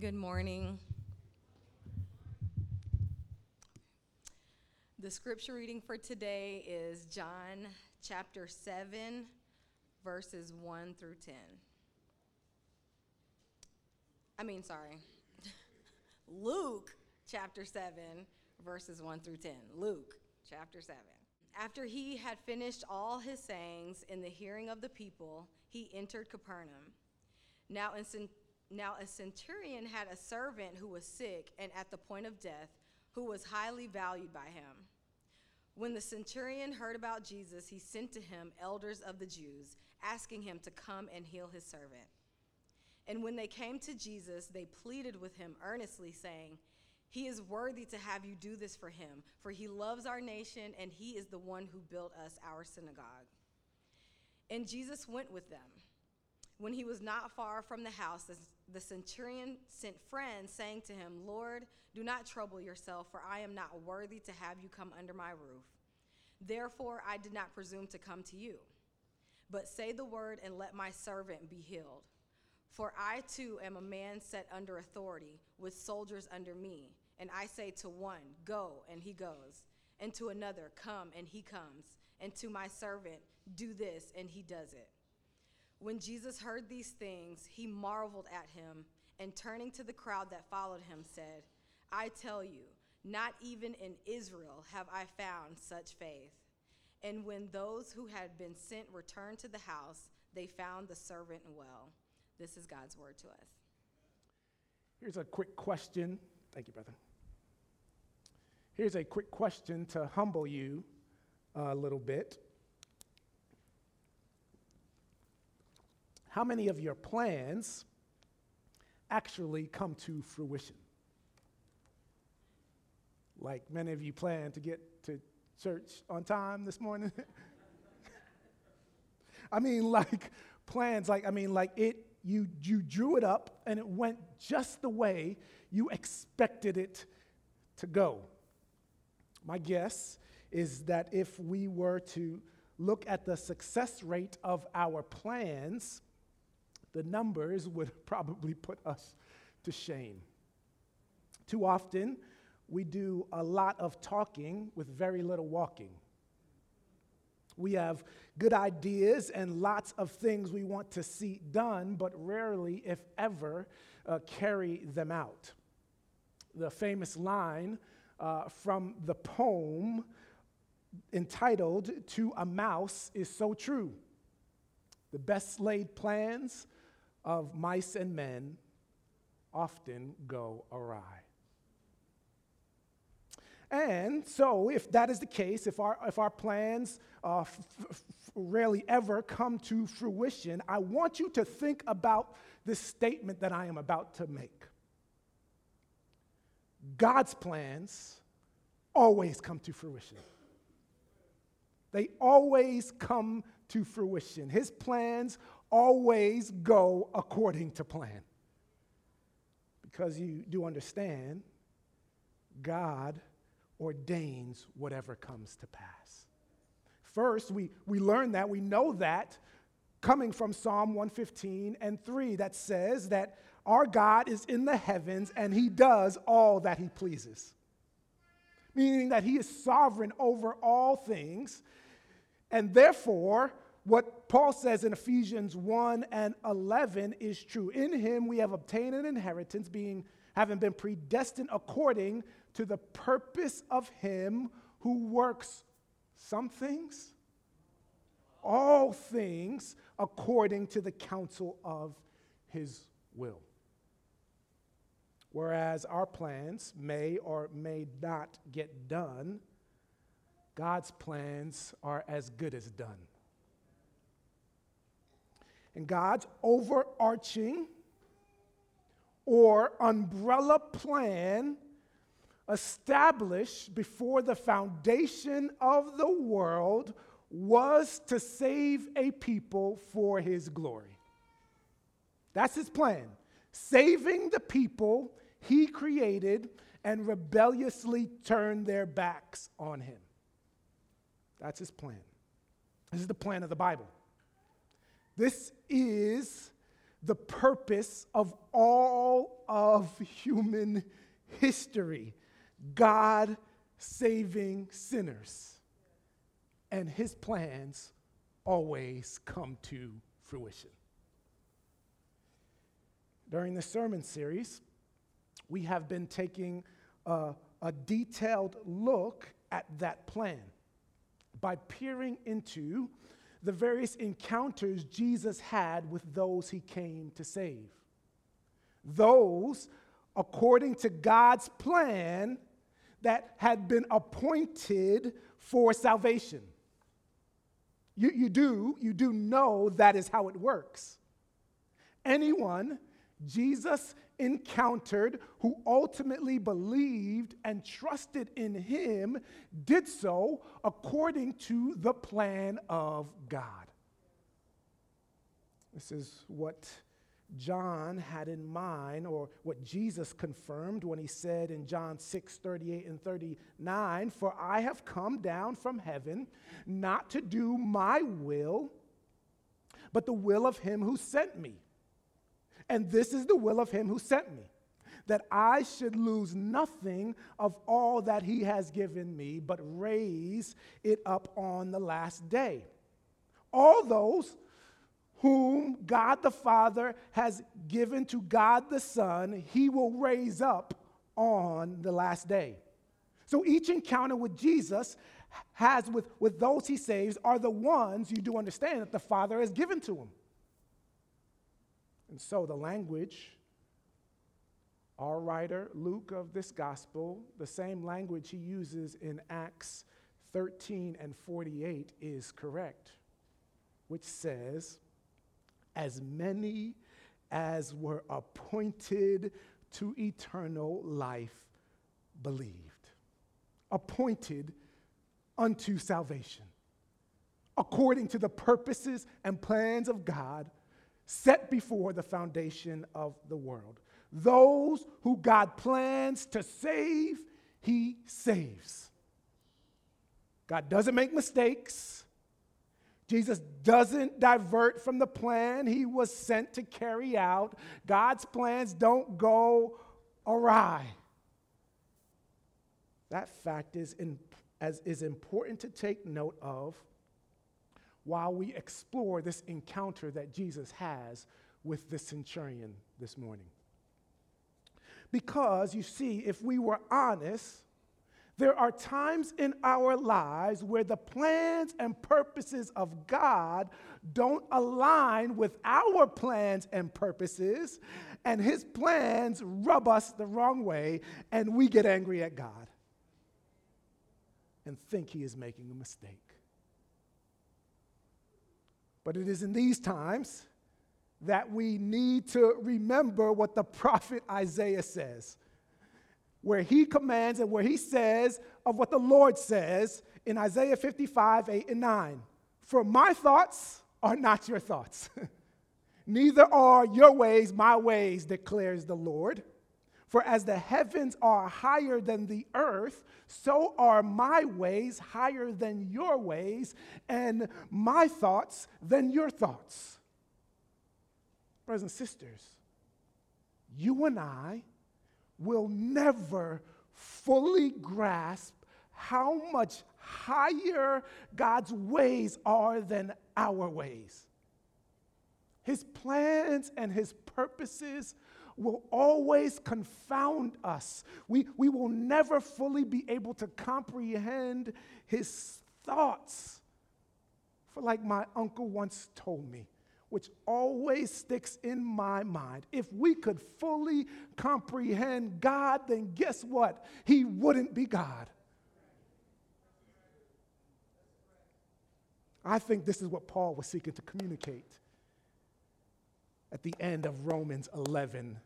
Good morning. The scripture reading for today is John chapter 7, verses 1 through 10. I mean, sorry. Luke chapter 7, verses 1 through 10. Luke chapter 7. After he had finished all his sayings in the hearing of the people, he entered Capernaum. Now, in now, a centurion had a servant who was sick and at the point of death, who was highly valued by him. When the centurion heard about Jesus, he sent to him elders of the Jews, asking him to come and heal his servant. And when they came to Jesus, they pleaded with him earnestly, saying, He is worthy to have you do this for him, for he loves our nation, and he is the one who built us our synagogue. And Jesus went with them. When he was not far from the house, the centurion sent friends, saying to him, Lord, do not trouble yourself, for I am not worthy to have you come under my roof. Therefore, I did not presume to come to you. But say the word, and let my servant be healed. For I too am a man set under authority, with soldiers under me. And I say to one, Go, and he goes, and to another, Come, and he comes, and to my servant, Do this, and he does it. When Jesus heard these things, he marveled at him, and turning to the crowd that followed him, said, I tell you, not even in Israel have I found such faith. And when those who had been sent returned to the house, they found the servant well. This is God's word to us. Here's a quick question. Thank you, brother. Here's a quick question to humble you a little bit. How many of your plans actually come to fruition? Like many of you plan to get to church on time this morning. I mean, like plans, like, I mean, like it, you, you drew it up and it went just the way you expected it to go. My guess is that if we were to look at the success rate of our plans, the numbers would probably put us to shame. Too often, we do a lot of talking with very little walking. We have good ideas and lots of things we want to see done, but rarely, if ever, uh, carry them out. The famous line uh, from the poem entitled To a Mouse is so true. The best laid plans of mice and men often go awry. And so, if that is the case, if our, if our plans uh, f- f- rarely ever come to fruition, I want you to think about this statement that I am about to make. God's plans always come to fruition. They always come to fruition. His plans always go according to plan. Because you do understand, God ordains whatever comes to pass. First, we, we learn that, we know that coming from Psalm 115 and 3 that says that our God is in the heavens and he does all that he pleases. Meaning that he is sovereign over all things, and therefore, what Paul says in Ephesians 1 and 11 is true. In him we have obtained an inheritance, being having been predestined according to the purpose of him who works some things, all things according to the counsel of his will. Whereas our plans may or may not get done, God's plans are as good as done. And God's overarching or umbrella plan established before the foundation of the world was to save a people for his glory. That's his plan. Saving the people he created and rebelliously turned their backs on him. That's his plan. This is the plan of the Bible. This is the purpose of all of human history God saving sinners. And his plans always come to fruition. During the sermon series, we have been taking a, a detailed look at that plan by peering into the various encounters Jesus had with those he came to save. Those, according to God's plan, that had been appointed for salvation. You, you do, you do know that is how it works. Anyone Jesus encountered who ultimately believed and trusted in him did so according to the plan of God. This is what John had in mind, or what Jesus confirmed when he said in John 6 38 and 39 For I have come down from heaven not to do my will, but the will of him who sent me. And this is the will of him who sent me, that I should lose nothing of all that he has given me, but raise it up on the last day. All those whom God the Father has given to God the Son, he will raise up on the last day. So each encounter with Jesus has with, with those he saves are the ones you do understand that the Father has given to him. And so the language, our writer, Luke, of this gospel, the same language he uses in Acts 13 and 48 is correct, which says, As many as were appointed to eternal life believed. Appointed unto salvation, according to the purposes and plans of God set before the foundation of the world. Those who God plans to save, he saves. God doesn't make mistakes. Jesus doesn't divert from the plan he was sent to carry out. God's plans don't go awry. That fact is, in, as, is important to take note of while we explore this encounter that Jesus has with the centurion this morning. Because you see, if we were honest, there are times in our lives where the plans and purposes of God don't align with our plans and purposes, and His plans rub us the wrong way, and we get angry at God and think He is making a mistake. But it is in these times that we need to remember what the prophet Isaiah says, where he commands and where he says of what the Lord says in Isaiah 55, 8, and 9. For my thoughts are not your thoughts, neither are your ways my ways, declares the Lord. For as the heavens are higher than the earth, so are my ways higher than your ways, and my thoughts than your thoughts. Brothers and sisters, you and I will never fully grasp how much higher God's ways are than our ways. His plans and his purposes will always confound us. We, we will never fully be able to comprehend his thoughts. For, like my uncle once told me, which always sticks in my mind, if we could fully comprehend God, then guess what? He wouldn't be God. I think this is what Paul was seeking to communicate at the end of Romans 11,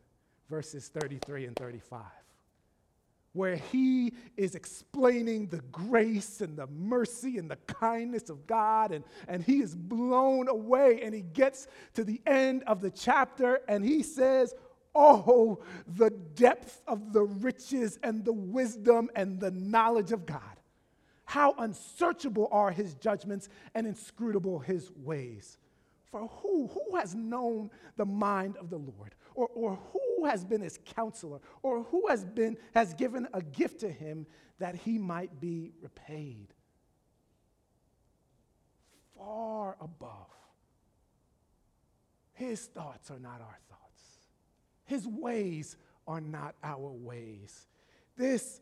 verses 33 and 35, where he is explaining the grace and the mercy and the kindness of God, and, and he is blown away. And he gets to the end of the chapter and he says, Oh, the depth of the riches and the wisdom and the knowledge of God. How unsearchable are his judgments and inscrutable his ways. For who? Who has known the mind of the Lord? Or, or who has been his counselor? Or who has been has given a gift to him that he might be repaid? Far above. His thoughts are not our thoughts. His ways are not our ways. This,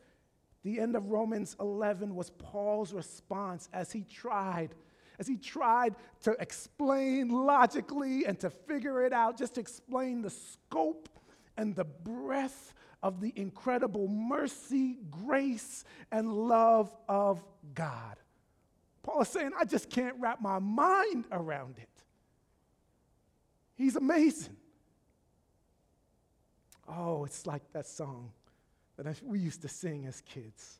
the end of Romans 11, was Paul's response as he tried as he tried to explain logically and to figure it out, just to explain the scope and the breadth of the incredible mercy, grace, and love of God. Paul is saying, I just can't wrap my mind around it. He's amazing. Oh, it's like that song that we used to sing as kids.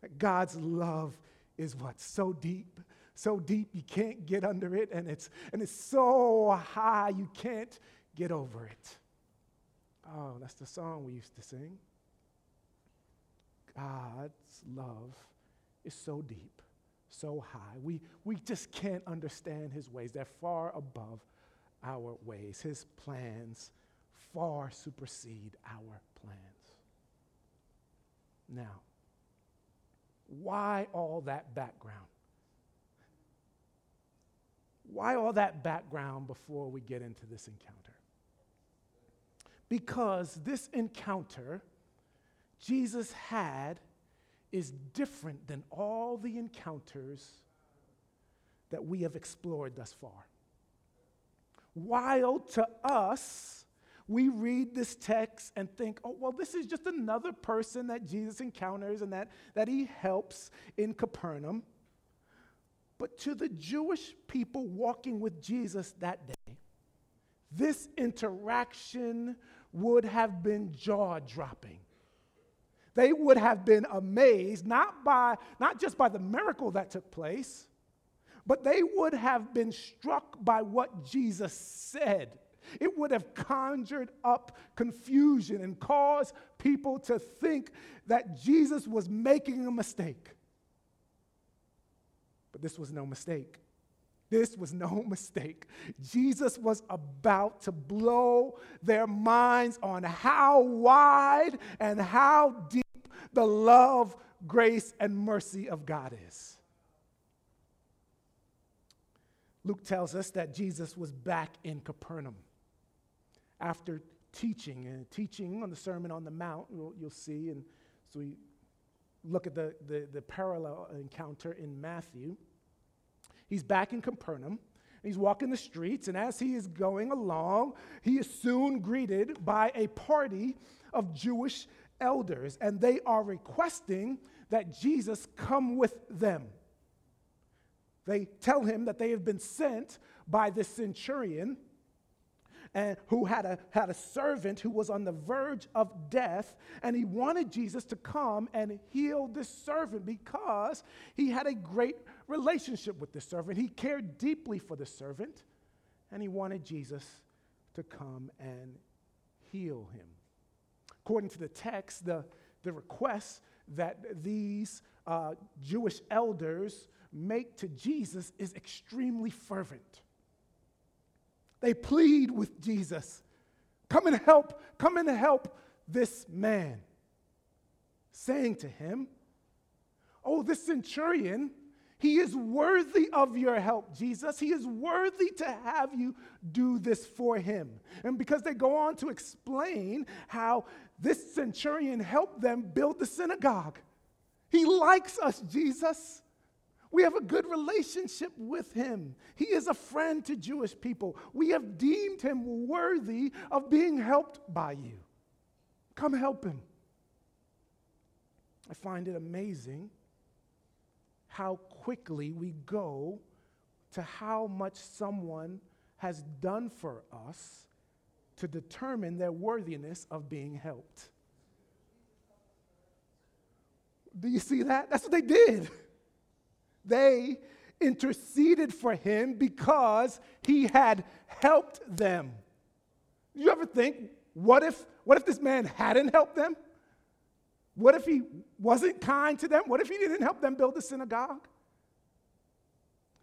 That God's love is what? So deep, so deep you can't get under it, and it's, and it's so high you can't get over it. Oh, that's the song we used to sing. God's love is so deep, so high. We, we just can't understand his ways. They're far above our ways. His plans far supersede our plans. Now, why all that background? Why all that background before we get into this encounter? Because this encounter Jesus had is different than all the encounters that we have explored thus far. While to us, we read this text and think, oh, well, this is just another person that Jesus encounters and that, that he helps in Capernaum. But to the Jewish people walking with Jesus that day, this interaction would have been jaw dropping. They would have been amazed, not, by, not just by the miracle that took place, but they would have been struck by what Jesus said. It would have conjured up confusion and caused people to think that Jesus was making a mistake. But this was no mistake. This was no mistake. Jesus was about to blow their minds on how wide and how deep the love, grace, and mercy of God is. Luke tells us that Jesus was back in Capernaum after teaching and teaching on the Sermon on the Mount, you'll, see. And so we look at the, the, the parallel encounter in Matthew. He's back in Capernaum. He's walking the streets, and as he is going along, he is soon greeted by a party of Jewish elders, and they are requesting that Jesus come with them. They tell him that they have been sent by the centurion and who had a, had a servant who was on the verge of death, and he wanted Jesus to come and heal this servant because he had a great relationship with the servant. He cared deeply for the servant, and he wanted Jesus to come and heal him. According to the text, the, the request that these uh, Jewish elders make to Jesus is extremely fervent. They plead with Jesus Come and help, come and help this man. Saying to him, Oh, this centurion, he is worthy of your help, Jesus. He is worthy to have you do this for him. And because they go on to explain how this centurion helped them build the synagogue. He likes us, Jesus. We have a good relationship with him. He is a friend to Jewish people. We have deemed him worthy of being helped by you. Come help him. I find it amazing how quickly we go to how much someone has done for us to determine their worthiness of being helped. Do you see that? That's what they did. They interceded for him because he had helped them. You ever think, what if, what if this man hadn't helped them? What if he wasn't kind to them? What if he didn't help them build the synagogue?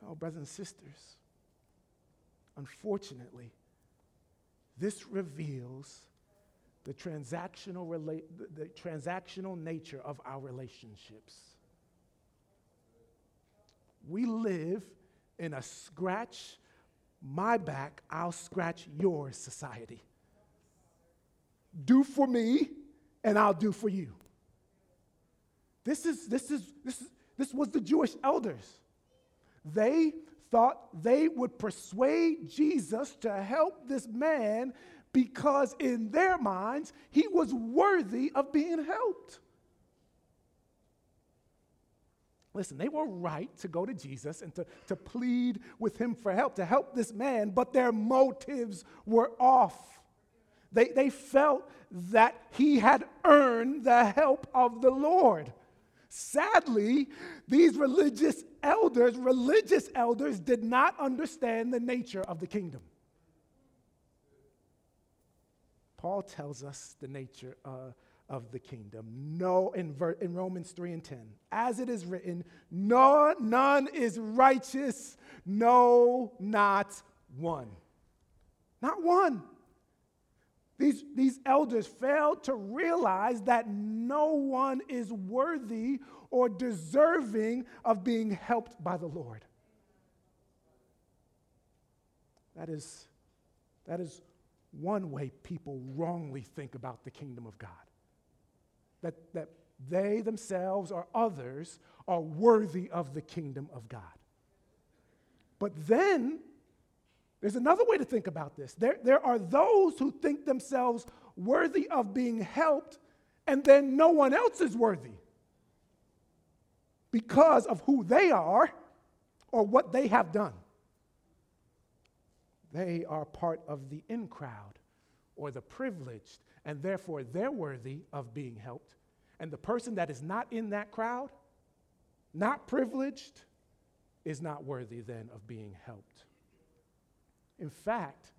Oh, brothers and sisters, Unfortunately, this reveals the transactional, rela- the, the transactional nature of our relationships. We live in a scratch my back, I'll scratch yours society. Do for me, and I'll do for you. This is this is this is, this was the Jewish elders. They thought they would persuade Jesus to help this man because in their minds he was worthy of being helped. Listen, they were right to go to Jesus and to, to plead with him for help, to help this man, but their motives were off. They, they felt that he had earned the help of the Lord. Sadly, these religious elders, religious elders, did not understand the nature of the kingdom. Paul tells us the nature uh, of the kingdom. No, in, ver- in Romans 3 and 10, as it is written, no, none is righteous, no, not one. Not one. These, these elders failed to realize that no one is worthy or deserving of being helped by the Lord. That is, that is one way people wrongly think about the kingdom of God. That, that they themselves or others are worthy of the kingdom of God. But then there's another way to think about this. There, there are those who think themselves worthy of being helped, and then no one else is worthy because of who they are or what they have done. They are part of the in crowd or the privileged, and therefore they're worthy of being helped. And the person that is not in that crowd, not privileged, is not worthy then of being helped. In fact,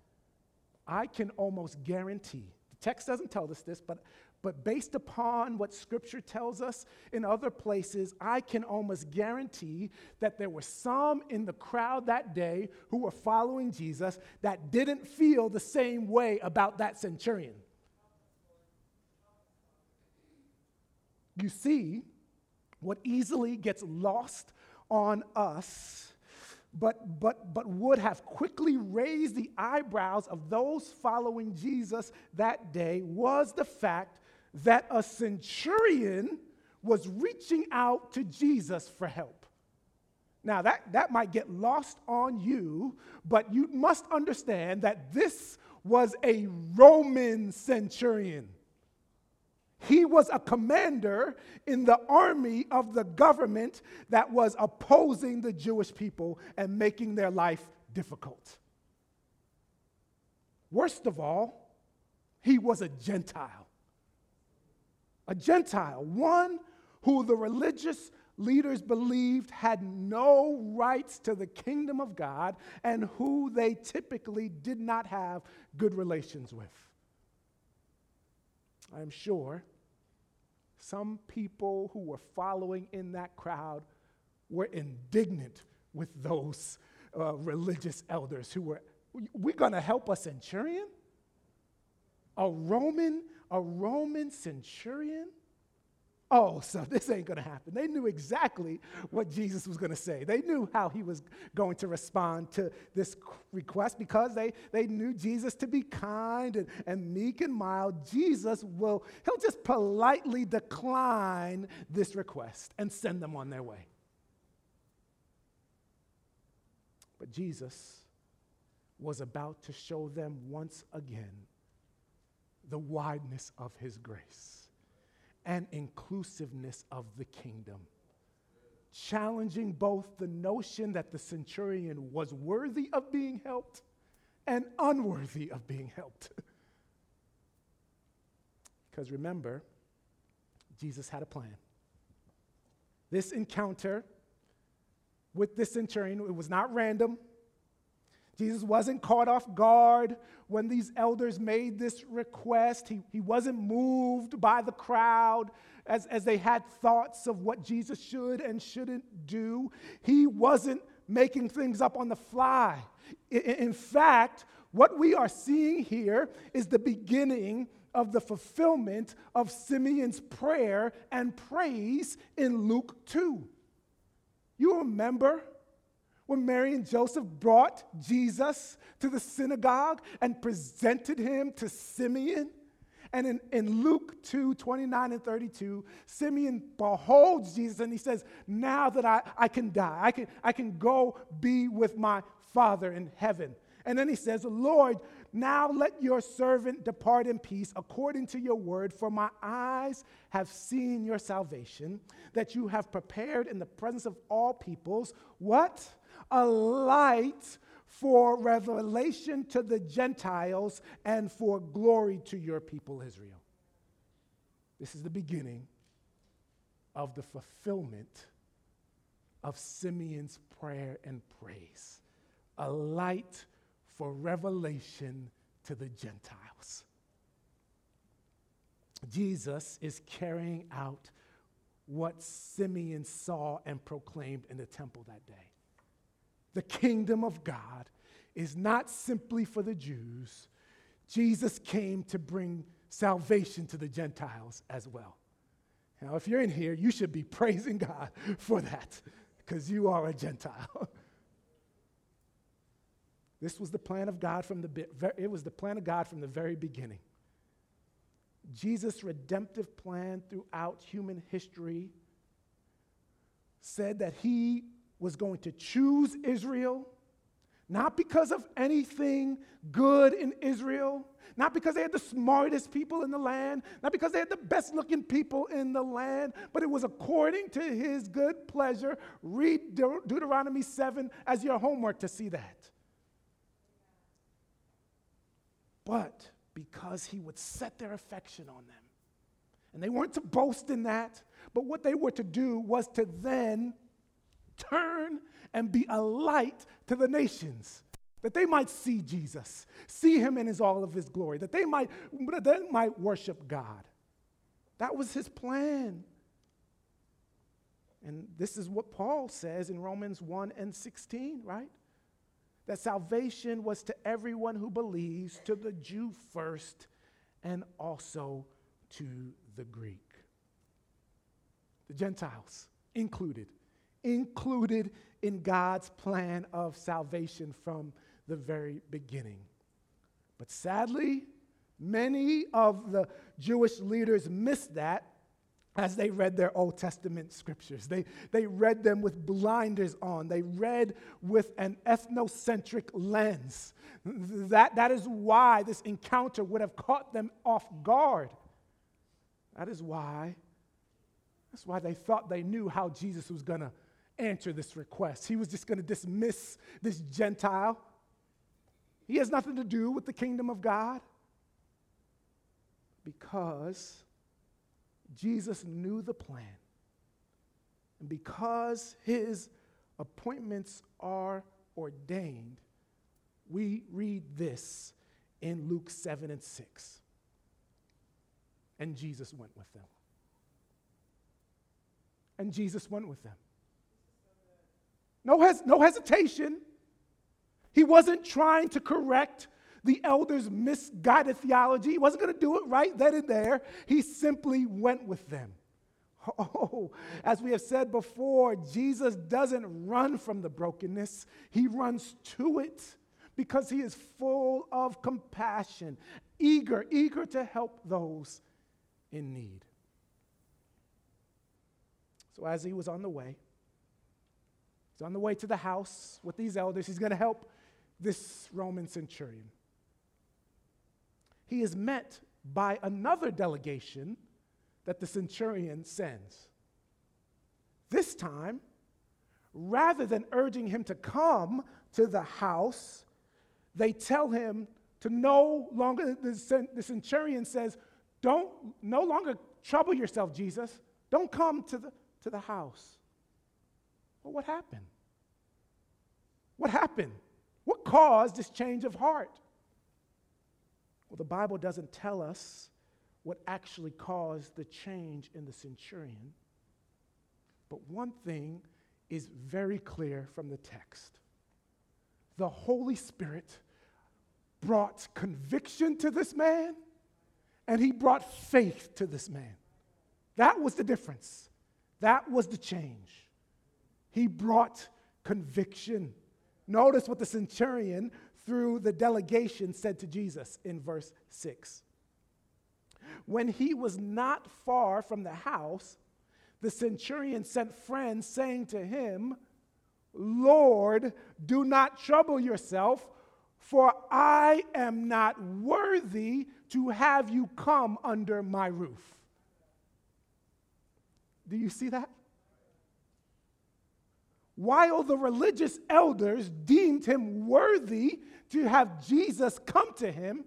I can almost guarantee, the text doesn't tell us this, but, but based upon what Scripture tells us in other places, I can almost guarantee that there were some in the crowd that day who were following Jesus that didn't feel the same way about that centurion. You see, what easily gets lost on us but, but, but would have quickly raised the eyebrows of those following Jesus that day was the fact that a centurion was reaching out to Jesus for help. Now, that, that might get lost on you, but you must understand that this was a Roman centurion. He was a commander in the army of the government that was opposing the Jewish people and making their life difficult. Worst of all, he was a Gentile. A Gentile, one who the religious leaders believed had no rights to the kingdom of God and who they typically did not have good relations with. I'm sure some people who were following in that crowd were indignant with those uh, religious elders who were, we're going to help a centurion? A Roman, a Roman centurion? Oh, so this ain't going to happen. They knew exactly what Jesus was going to say. They knew how he was going to respond to this request because they, they knew Jesus to be kind and, and meek and mild. Jesus will, he'll just politely decline this request and send them on their way. But Jesus was about to show them once again the wideness of his grace and inclusiveness of the kingdom, challenging both the notion that the centurion was worthy of being helped and unworthy of being helped. Because remember, Jesus had a plan. This encounter with this centurion, it was not random. Jesus wasn't caught off guard when these elders made this request. He, he wasn't moved by the crowd as, as they had thoughts of what Jesus should and shouldn't do. He wasn't making things up on the fly. In fact, what we are seeing here is the beginning of the fulfillment of Simeon's prayer and praise in Luke 2. You remember when Mary and Joseph brought Jesus to the synagogue and presented him to Simeon? And in, in Luke 2 29 and 32, Simeon beholds Jesus and he says, Now that I, I can die, I can, I can go be with my Father in heaven. And then he says, Lord, now let your servant depart in peace according to your word, for my eyes have seen your salvation, that you have prepared in the presence of all peoples. What? A light for revelation to the Gentiles and for glory to your people Israel. This is the beginning of the fulfillment of Simeon's prayer and praise. A light for revelation to the Gentiles. Jesus is carrying out what Simeon saw and proclaimed in the temple that day. The kingdom of God is not simply for the Jews, Jesus came to bring salvation to the Gentiles as well. Now, if you're in here, you should be praising God for that because you are a Gentile. This was the plan of God from the it was the plan of God from the very beginning. Jesus' redemptive plan throughout human history said that he was going to choose Israel, not because of anything good in Israel, not because they had the smartest people in the land, not because they had the best looking people in the land, but it was according to his good pleasure. Read De- Deuteronomy 7 as your homework to see that. But because he would set their affection on them. And they weren't to boast in that, but what they were to do was to then turn and be a light to the nations that they might see Jesus, see him in his all of his glory, that they might, that they might worship God. That was his plan. And this is what Paul says in Romans 1 and 16, right? That salvation was to everyone who believes, to the Jew first, and also to the Greek. The Gentiles included included in God's plan of salvation from the very beginning. But sadly, many of the Jewish leaders missed that as they read their Old Testament scriptures. They, they read them with blinders on, they read with an ethnocentric lens. That, that is why this encounter would have caught them off guard. That is why. That's why they thought they knew how Jesus was going to answer this request. He was just going to dismiss this Gentile. He has nothing to do with the kingdom of God because Jesus knew the plan. And because his appointments are ordained, we read this in Luke 7 and 6. And Jesus went with them. And Jesus went with them. No, hes- no hesitation. He wasn't trying to correct the elders' misguided theology. He wasn't going to do it right then and there. He simply went with them. Oh, as we have said before, Jesus doesn't run from the brokenness, he runs to it because he is full of compassion, eager, eager to help those in need. So, as he was on the way, He's on the way to the house with these elders. He's going to help this Roman centurion. He is met by another delegation that the centurion sends. This time, rather than urging him to come to the house, they tell him to no longer, the centurion says, don't no longer trouble yourself, Jesus. Don't come to the, to the house. Well, what happened? What happened? What caused this change of heart? Well, the Bible doesn't tell us what actually caused the change in the centurion. But one thing is very clear from the text the Holy Spirit brought conviction to this man and he brought faith to this man. That was the difference. That was the change. He brought conviction. Notice what the centurion, through the delegation, said to Jesus in verse 6. When he was not far from the house, the centurion sent friends, saying to him, Lord, do not trouble yourself, for I am not worthy to have you come under my roof. Do you see that? While the religious elders deemed him worthy to have Jesus come to him,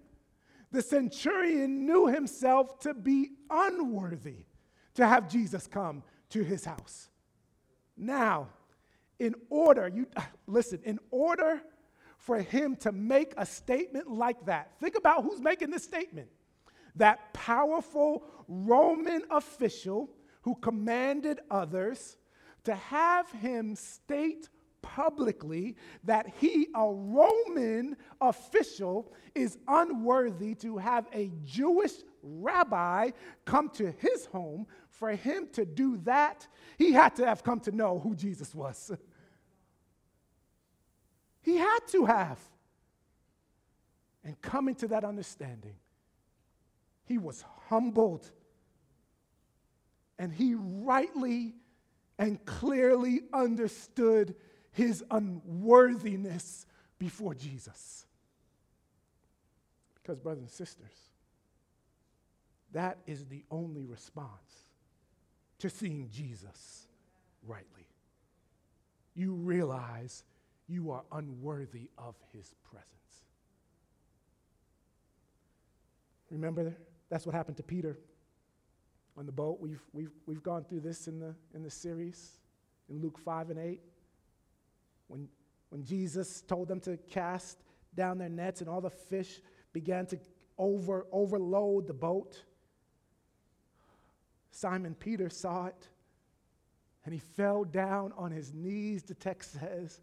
the centurion knew himself to be unworthy to have Jesus come to his house. Now, in order, you listen, in order for him to make a statement like that, think about who's making this statement. That powerful Roman official who commanded others to have him state publicly that he, a Roman official, is unworthy to have a Jewish rabbi come to his home. For him to do that, he had to have come to know who Jesus was. he had to have. And coming to that understanding, he was humbled and he rightly and clearly understood his unworthiness before Jesus. Because, brothers and sisters, that is the only response to seeing Jesus rightly. You realize you are unworthy of his presence. Remember, that's what happened to Peter on the boat. We've, we've, we've gone through this in the, in the series in Luke 5 and 8. When, when Jesus told them to cast down their nets and all the fish began to over, overload the boat, Simon Peter saw it and he fell down on his knees, the text says,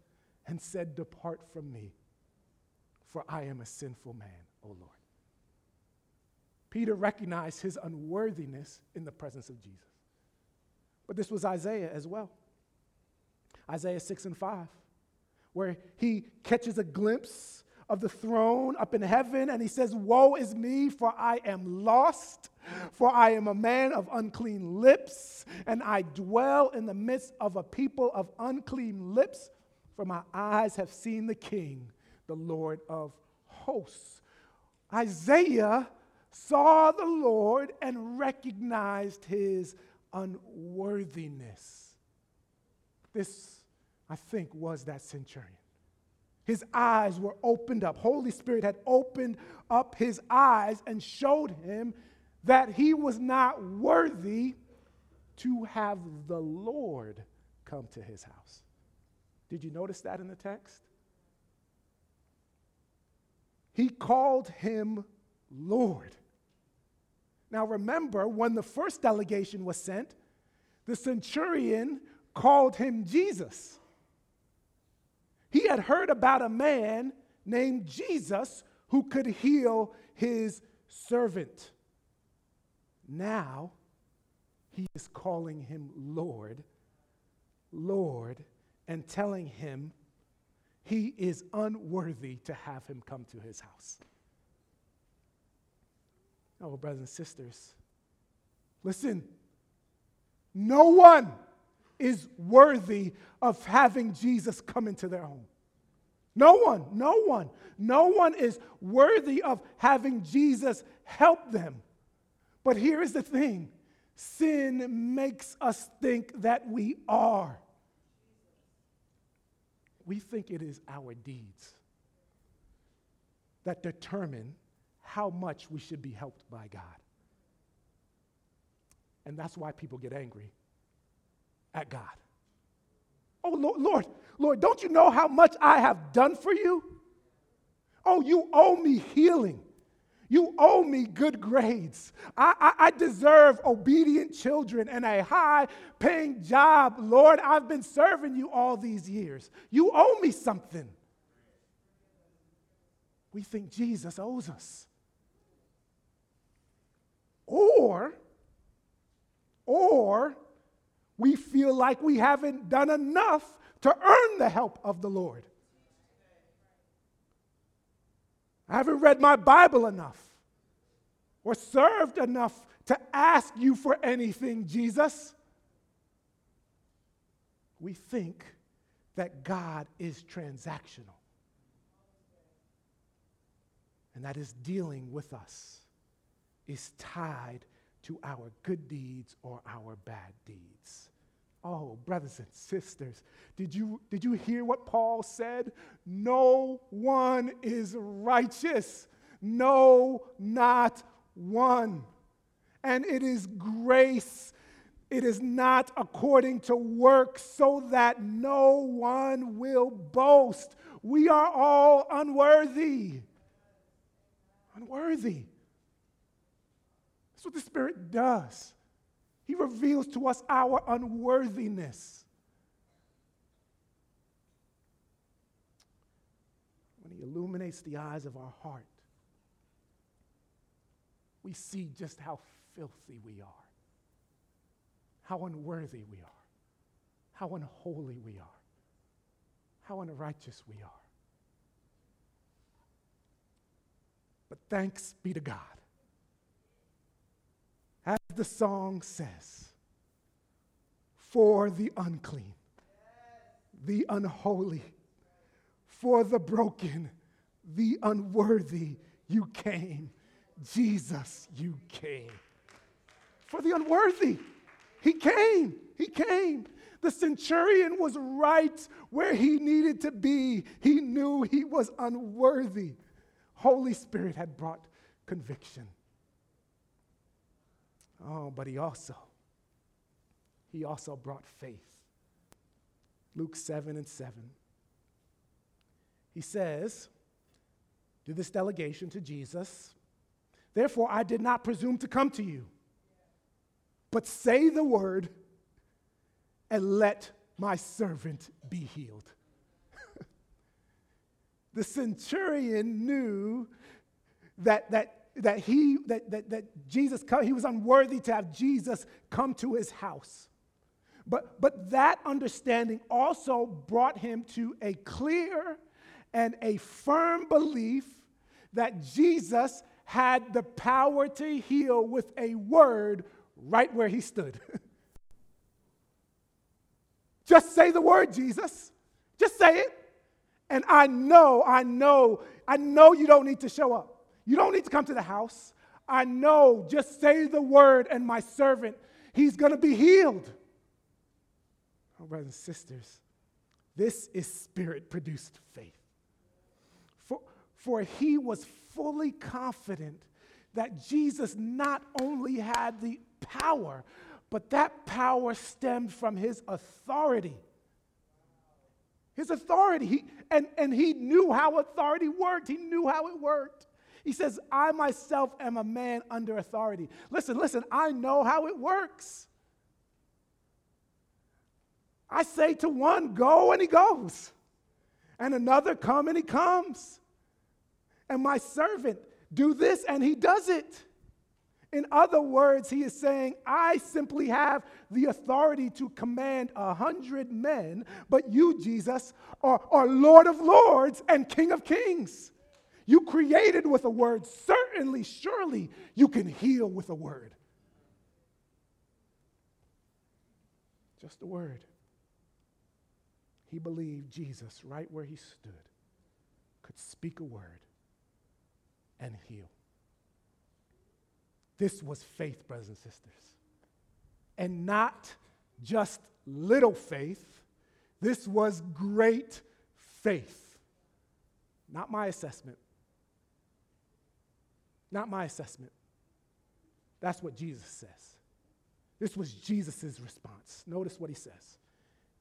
and said, Depart from me, for I am a sinful man, O Lord. Peter recognized his unworthiness in the presence of Jesus. But this was Isaiah as well. Isaiah 6 and 5, where he catches a glimpse of the throne up in heaven and he says, Woe is me, for I am lost, for I am a man of unclean lips, and I dwell in the midst of a people of unclean lips, for my eyes have seen the King, the Lord of hosts. Isaiah saw the Lord and recognized his unworthiness. This, I think, was that centurion. His eyes were opened up. Holy Spirit had opened up his eyes and showed him that he was not worthy to have the Lord come to his house. Did you notice that in the text? He called him Lord. Now remember, when the first delegation was sent, the centurion called him Jesus. He had heard about a man named Jesus who could heal his servant. Now, he is calling him Lord, Lord, and telling him he is unworthy to have him come to his house. Oh, brothers and sisters, listen. No one is worthy of having Jesus come into their home. No one, no one, no one is worthy of having Jesus help them. But here is the thing sin makes us think that we are. We think it is our deeds that determine how much we should be helped by God. And that's why people get angry at God. Oh, Lord, Lord, Lord, don't you know how much I have done for you? Oh, you owe me healing. You owe me good grades. I, I, I, deserve obedient children and a high paying job. Lord, I've been serving you all these years. You owe me something. we think Jesus owes us. Or, or we feel like we haven't done enough to earn the help of the Lord. I haven't read my Bible enough or served enough to ask you for anything, Jesus. We think that God is transactional and that his dealing with us is tied to our good deeds or our bad deeds. Oh, brothers and sisters, did you, did you hear what Paul said? No one is righteous. No, not one. And it is grace. It is not according to works, so that no one will boast. We are all unworthy. Unworthy. That's what the Spirit does. He reveals to us our unworthiness. When He illuminates the eyes of our heart, we see just how filthy we are, how unworthy we are, how unholy we are, how unrighteous we are. But thanks be to God as the song says, for the unclean, the unholy, for the broken, the unworthy, you came. Jesus, you came. For the unworthy, he came. He came. The centurion was right where he needed to be. He knew he was unworthy. Holy Spirit had brought conviction. Oh, but he also, he also brought faith. Luke 7 and 7. He says to this delegation, to Jesus, Therefore I did not presume to come to you, but say the word and let my servant be healed. the centurion knew that, that that he that, that, that jesus he was unworthy to have jesus come to his house. But but that understanding also brought him to a clear and a firm belief that jesus had the power to heal with a word right where he stood. Just say the word jesus. Just say it. And i know i know i know you don't need to show up you don't need to come to the house. I know, just say the word, and my servant, he's going to be healed. Oh, brothers and sisters, this is spirit produced faith. For, for he was fully confident that Jesus not only had the power, but that power stemmed from his authority. His authority. He, and, and he knew how authority worked, he knew how it worked. He says, I myself am a man under authority. Listen, listen, I know how it works. I say to one, go, and he goes. And another, come, and he comes. And my servant, do this, and he does it. In other words, he is saying, I simply have the authority to command a hundred men, but you, Jesus, are, are Lord of lords and King of kings. You created with a word. Certainly, surely, you can heal with a word. Just a word. He believed Jesus, right where he stood, could speak a word and heal. This was faith, brothers and sisters. And not just little faith, this was great faith. Not my assessment, not my assessment. That's what Jesus says. This was Jesus' response. Notice what he says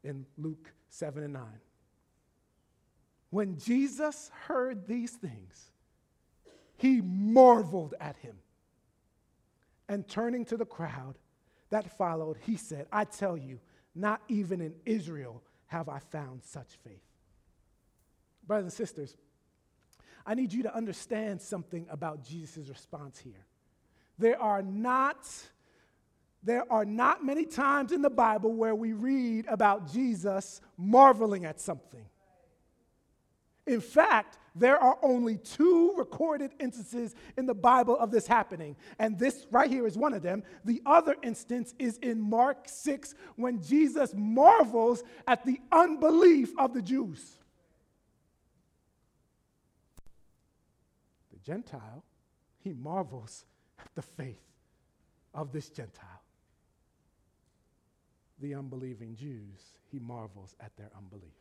in Luke 7 and 9. When Jesus heard these things, he marveled at him. And turning to the crowd that followed, he said, I tell you, not even in Israel have I found such faith. Brothers and sisters, I need you to understand something about Jesus' response here. There are not there are not many times in the Bible where we read about Jesus marveling at something. In fact, there are only two recorded instances in the Bible of this happening. And this right here is one of them. The other instance is in Mark 6 when Jesus marvels at the unbelief of the Jews. The Gentile, he marvels at the faith of this Gentile. The unbelieving Jews, he marvels at their unbelief.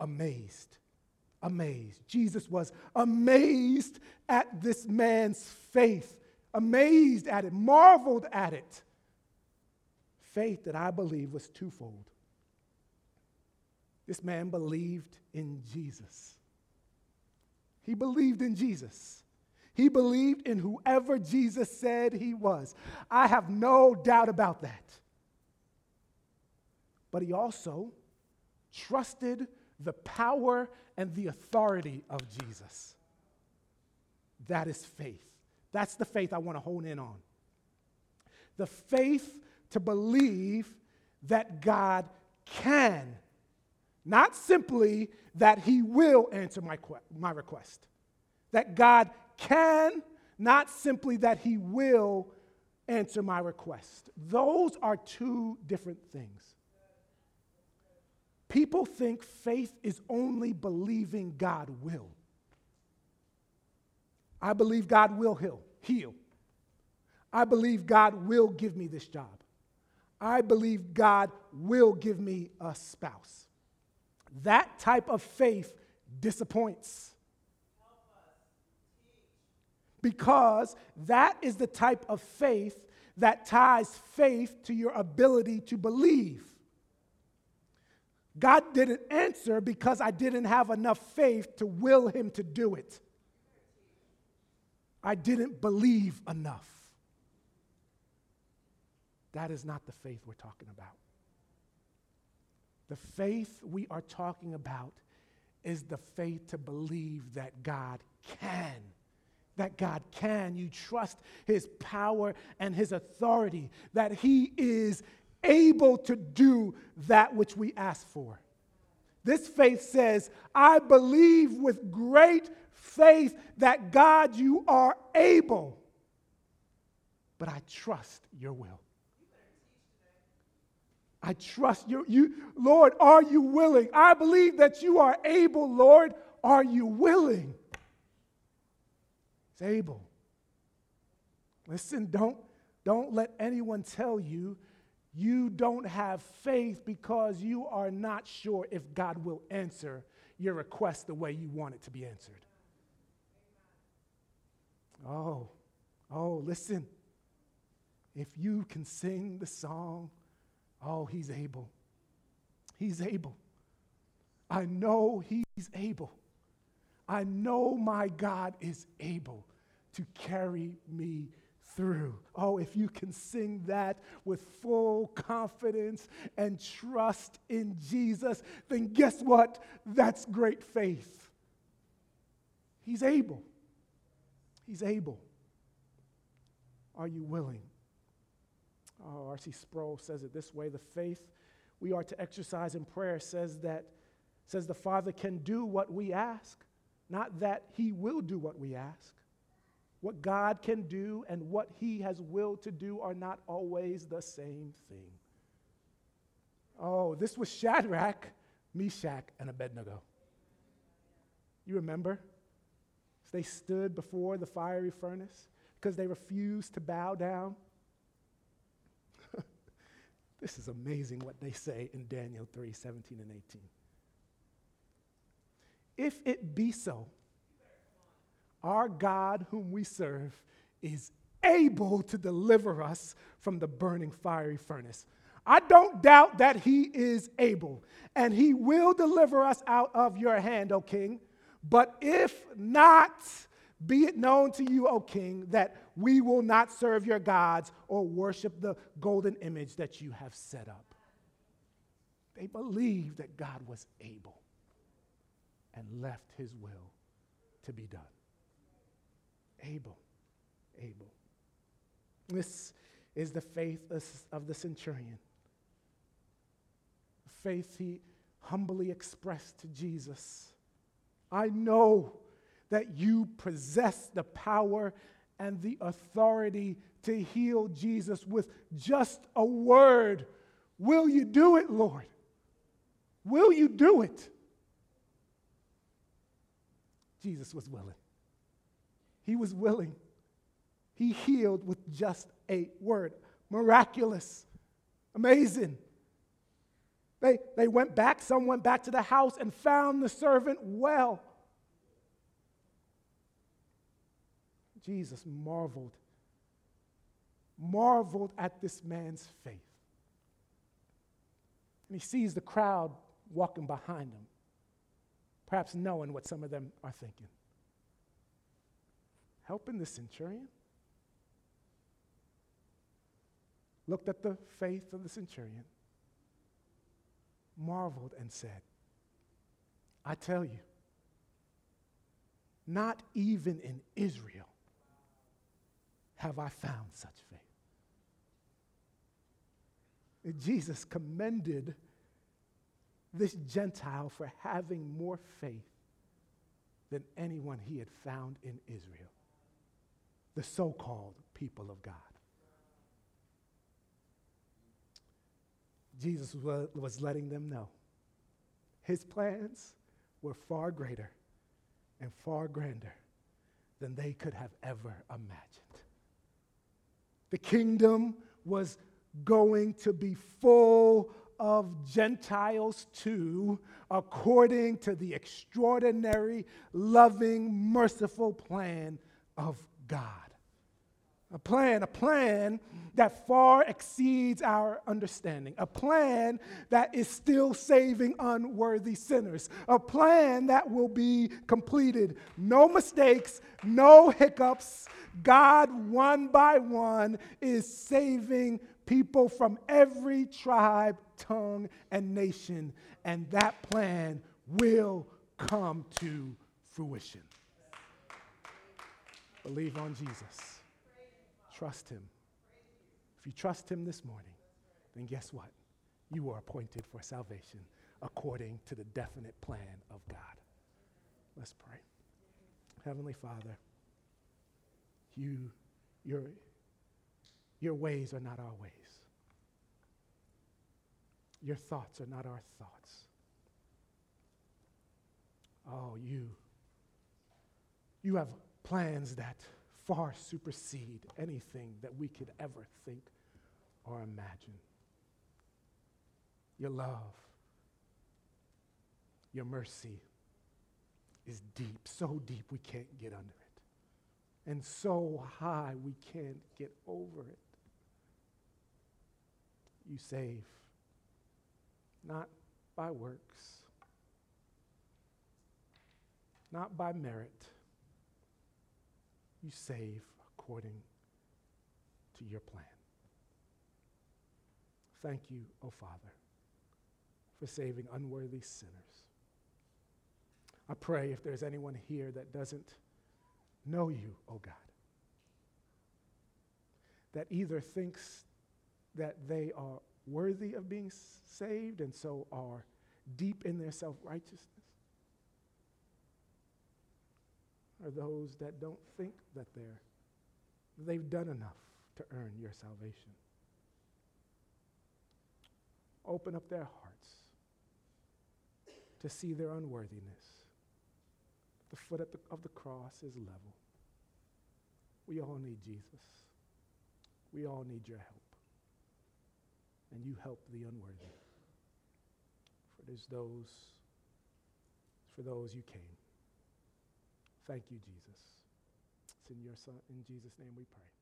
Amazed amazed. Jesus was amazed at this man's faith, amazed at it, marveled at it. Faith that I believe was twofold. This man believed in Jesus. He believed in Jesus. He believed in whoever Jesus said he was. I have no doubt about that. But he also trusted the power and the authority of Jesus. That is faith. That's the faith I want to hone in on. The faith to believe that God can, not simply that He will answer my, my request. That God can, not simply that He will answer my request. Those are two different things. People think faith is only believing God will. I believe God will heal. heal. I believe God will give me this job. I believe God will give me a spouse. That type of faith disappoints. Because that is the type of faith that ties faith to your ability to believe. God didn't answer because I didn't have enough faith to will Him to do it. I didn't believe enough. That is not the faith we're talking about. The faith we are talking about is the faith to believe that God can. That God can. You trust His power and His authority, that He is able to do that which we ask for. This faith says, I believe with great faith that God, you are able, but I trust your will. I trust you, you. Lord, are you willing? I believe that you are able, Lord. Are you willing? It's able. Listen, don't, don't let anyone tell you you don't have faith because you are not sure if God will answer your request the way you want it to be answered. Oh, oh, listen. If you can sing the song, oh, he's able. He's able. I know he's able. I know my God is able to carry me through. Oh, if you can sing that with full confidence and trust in Jesus, then guess what? That's great faith. He's able. He's able. Are you willing? Uh, oh, R.C. Sproul says it this way the faith we are to exercise in prayer says that says the Father can do what we ask, not that he will do what we ask. What God can do and what He has willed to do are not always the same thing. Oh, this was Shadrach, Meshach, and Abednego. You remember? They stood before the fiery furnace because they refused to bow down. This is amazing what they say in Daniel 3 17 and 18. If it be so, our God, whom we serve, is able to deliver us from the burning fiery furnace. I don't doubt that he is able, and he will deliver us out of your hand, O king. But if not, be it known to you, O king, that we will not serve your gods or worship the golden image that you have set up. They believed that God was able and left his will to be done. Able, able. This is the faith of the centurion. Faith he humbly expressed to Jesus. I know that you possess the power and the authority to heal Jesus with just a word. Will you do it, Lord? Will you do it? Jesus was willing. He was willing. He healed with just a word. Miraculous. Amazing. They, they went back, some went back to the house and found the servant well. Jesus marveled, marveled at this man's faith. And he sees the crowd walking behind him, perhaps knowing what some of them are thinking. Helping the centurion? Looked at the faith of the centurion, marveled, and said, I tell you, not even in Israel have I found such faith. Jesus commended this Gentile for having more faith than anyone he had found in Israel, the so called people of God. Jesus was letting them know his plans were far greater and far grander than they could have ever imagined. The kingdom was going to be full of Gentiles too, according to the extraordinary, loving, merciful plan of God. A plan, a plan that far exceeds our understanding. A plan that is still saving unworthy sinners. A plan that will be completed. No mistakes, no hiccups. God, one by one, is saving people from every tribe, tongue, and nation. And that plan will come to fruition. Believe on Jesus. Trust Him. If you trust Him this morning, then guess what? You are appointed for salvation according to the definite plan of God. Let's pray. Heavenly Father, you, your, your ways are not our ways. Your thoughts are not our thoughts. Oh, you, you have plans that far supersede anything that we could ever think or imagine. Your love, your mercy is deep, so deep we can't get under it, and so high we can't get over it. You save, not by works, not by merit you save according to your plan. Thank you, O oh Father, for saving unworthy sinners. I pray if there's anyone here that doesn't know you, O oh God, that either thinks that they are worthy of being saved and so are deep in their self righteousness, or those that don't think that they're they've done enough to earn your salvation. Open up their hearts to see their unworthiness. The foot the, of the cross is level. We all need Jesus. We all need your help. And you help the unworthy. For it is those, for those you came. Thank you, Jesus. It's in your son, in Jesus' name we pray.